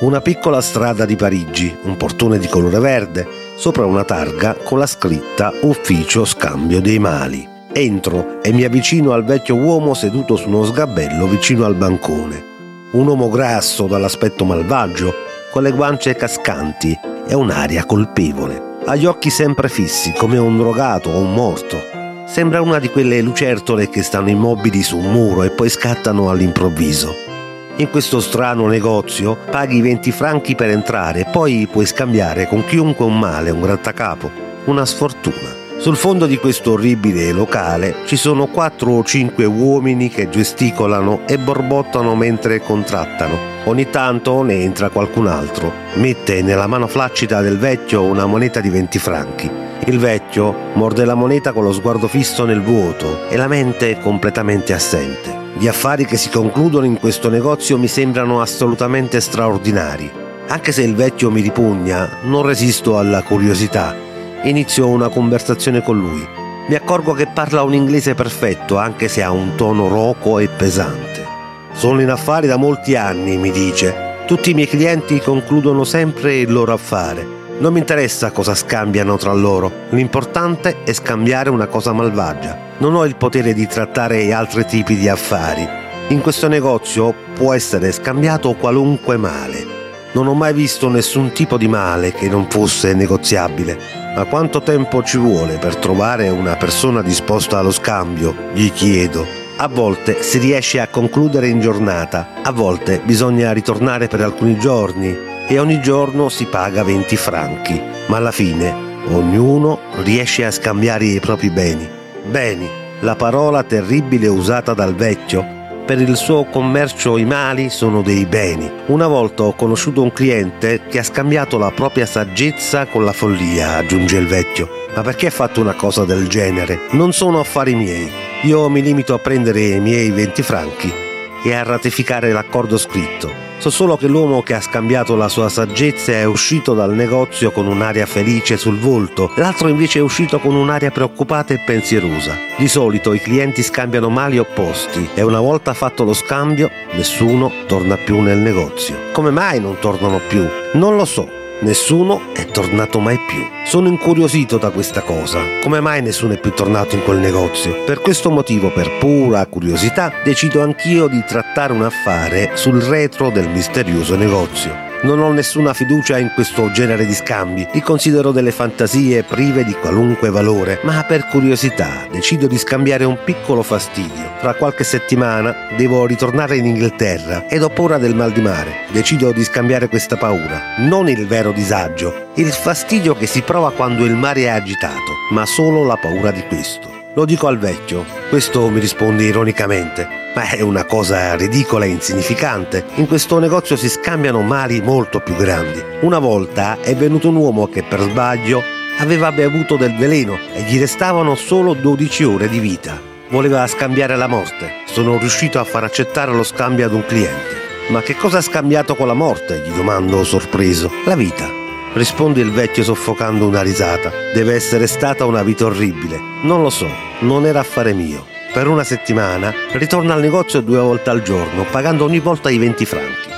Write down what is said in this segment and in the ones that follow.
Una piccola strada di Parigi, un portone di colore verde, sopra una targa con la scritta Ufficio Scambio dei Mali. Entro e mi avvicino al vecchio uomo seduto su uno sgabello vicino al bancone. Un uomo grasso dall'aspetto malvagio, con le guance cascanti e un'aria colpevole. Ha gli occhi sempre fissi come un drogato o un morto. Sembra una di quelle lucertole che stanno immobili su un muro e poi scattano all'improvviso. In questo strano negozio paghi 20 franchi per entrare e poi puoi scambiare con chiunque un male, un grattacapo, una sfortuna. Sul fondo di questo orribile locale ci sono 4 o 5 uomini che gesticolano e borbottano mentre contrattano. Ogni tanto ne entra qualcun altro. Mette nella mano flaccida del vecchio una moneta di 20 franchi. Il vecchio morde la moneta con lo sguardo fisso nel vuoto e la mente completamente assente. Gli affari che si concludono in questo negozio mi sembrano assolutamente straordinari. Anche se il vecchio mi ripugna, non resisto alla curiosità. Inizio una conversazione con lui. Mi accorgo che parla un inglese perfetto, anche se ha un tono roco e pesante. Sono in affari da molti anni, mi dice. Tutti i miei clienti concludono sempre il loro affare. Non mi interessa cosa scambiano tra loro, l'importante è scambiare una cosa malvagia. Non ho il potere di trattare altri tipi di affari. In questo negozio può essere scambiato qualunque male. Non ho mai visto nessun tipo di male che non fosse negoziabile. Ma quanto tempo ci vuole per trovare una persona disposta allo scambio? Gli chiedo. A volte si riesce a concludere in giornata, a volte bisogna ritornare per alcuni giorni e ogni giorno si paga 20 franchi, ma alla fine ognuno riesce a scambiare i propri beni. Beni, la parola terribile usata dal vecchio. Per il suo commercio i mali sono dei beni. Una volta ho conosciuto un cliente che ha scambiato la propria saggezza con la follia, aggiunge il vecchio. Ma perché ha fatto una cosa del genere? Non sono affari miei. Io mi limito a prendere i miei 20 franchi e a ratificare l'accordo scritto. So solo che l'uomo che ha scambiato la sua saggezza è uscito dal negozio con un'aria felice sul volto, l'altro invece è uscito con un'aria preoccupata e pensierosa. Di solito i clienti scambiano mali opposti e una volta fatto lo scambio nessuno torna più nel negozio. Come mai non tornano più? Non lo so. Nessuno è tornato mai più. Sono incuriosito da questa cosa. Come mai nessuno è più tornato in quel negozio? Per questo motivo, per pura curiosità, decido anch'io di trattare un affare sul retro del misterioso negozio. Non ho nessuna fiducia in questo genere di scambi, li considero delle fantasie prive di qualunque valore, ma per curiosità decido di scambiare un piccolo fastidio. Tra qualche settimana devo ritornare in Inghilterra ed ho paura del mal di mare. Decido di scambiare questa paura, non il vero disagio, il fastidio che si prova quando il mare è agitato, ma solo la paura di questo. Lo dico al vecchio, questo mi risponde ironicamente ma è una cosa ridicola e insignificante. In questo negozio si scambiano mali molto più grandi. Una volta è venuto un uomo che per sbaglio aveva bevuto del veleno e gli restavano solo 12 ore di vita. Voleva scambiare la morte. Sono riuscito a far accettare lo scambio ad un cliente. Ma che cosa ha scambiato con la morte? gli domando sorpreso. La vita. Risponde il vecchio soffocando una risata. Deve essere stata una vita orribile. Non lo so, non era affare mio per una settimana, ritorno al negozio due volte al giorno, pagando ogni volta i 20 franchi.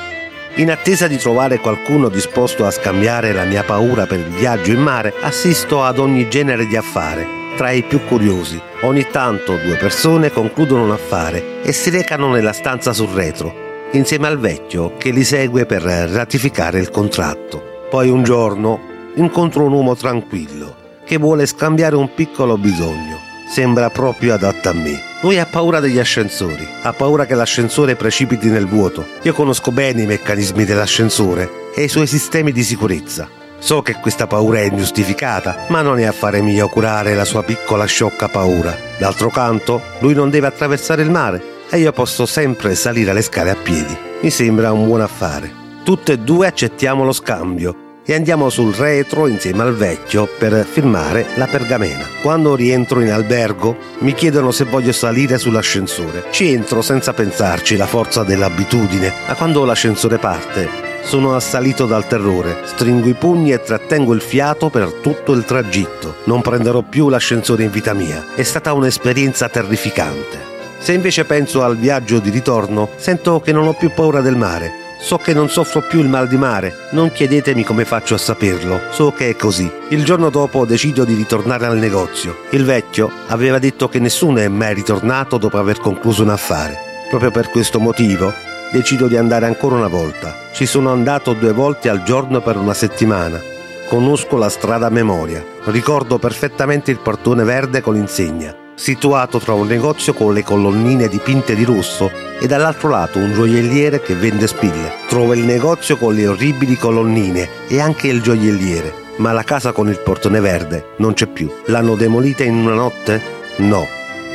In attesa di trovare qualcuno disposto a scambiare la mia paura per il viaggio in mare, assisto ad ogni genere di affare, tra i più curiosi. Ogni tanto due persone concludono un affare e si recano nella stanza sul retro, insieme al vecchio che li segue per ratificare il contratto. Poi un giorno incontro un uomo tranquillo che vuole scambiare un piccolo bisogno. Sembra proprio adatta a me. Lui ha paura degli ascensori, ha paura che l'ascensore precipiti nel vuoto. Io conosco bene i meccanismi dell'ascensore e i suoi sistemi di sicurezza. So che questa paura è ingiustificata, ma non è affare mio curare la sua piccola sciocca paura. D'altro canto, lui non deve attraversare il mare e io posso sempre salire le scale a piedi. Mi sembra un buon affare. Tutte e due accettiamo lo scambio e andiamo sul retro insieme al vecchio per firmare la pergamena. Quando rientro in albergo mi chiedono se voglio salire sull'ascensore. Ci entro senza pensarci, la forza dell'abitudine, ma quando l'ascensore parte sono assalito dal terrore, stringo i pugni e trattengo il fiato per tutto il tragitto. Non prenderò più l'ascensore in vita mia. È stata un'esperienza terrificante. Se invece penso al viaggio di ritorno, sento che non ho più paura del mare So che non soffro più il mal di mare, non chiedetemi come faccio a saperlo, so che è così. Il giorno dopo decido di ritornare al negozio. Il vecchio aveva detto che nessuno è mai ritornato dopo aver concluso un affare. Proprio per questo motivo decido di andare ancora una volta. Ci sono andato due volte al giorno per una settimana. Conosco la strada a memoria. Ricordo perfettamente il portone verde con l'insegna, situato tra un negozio con le colonnine dipinte di rosso e dall'altro lato un gioielliere che vende spille. Trovo il negozio con le orribili colonnine e anche il gioielliere, ma la casa con il portone verde non c'è più. L'hanno demolita in una notte? No.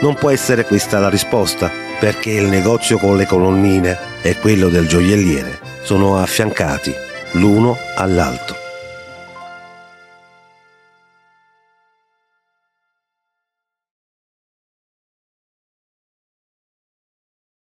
Non può essere questa la risposta, perché il negozio con le colonnine e quello del gioielliere sono affiancati l'uno all'altro.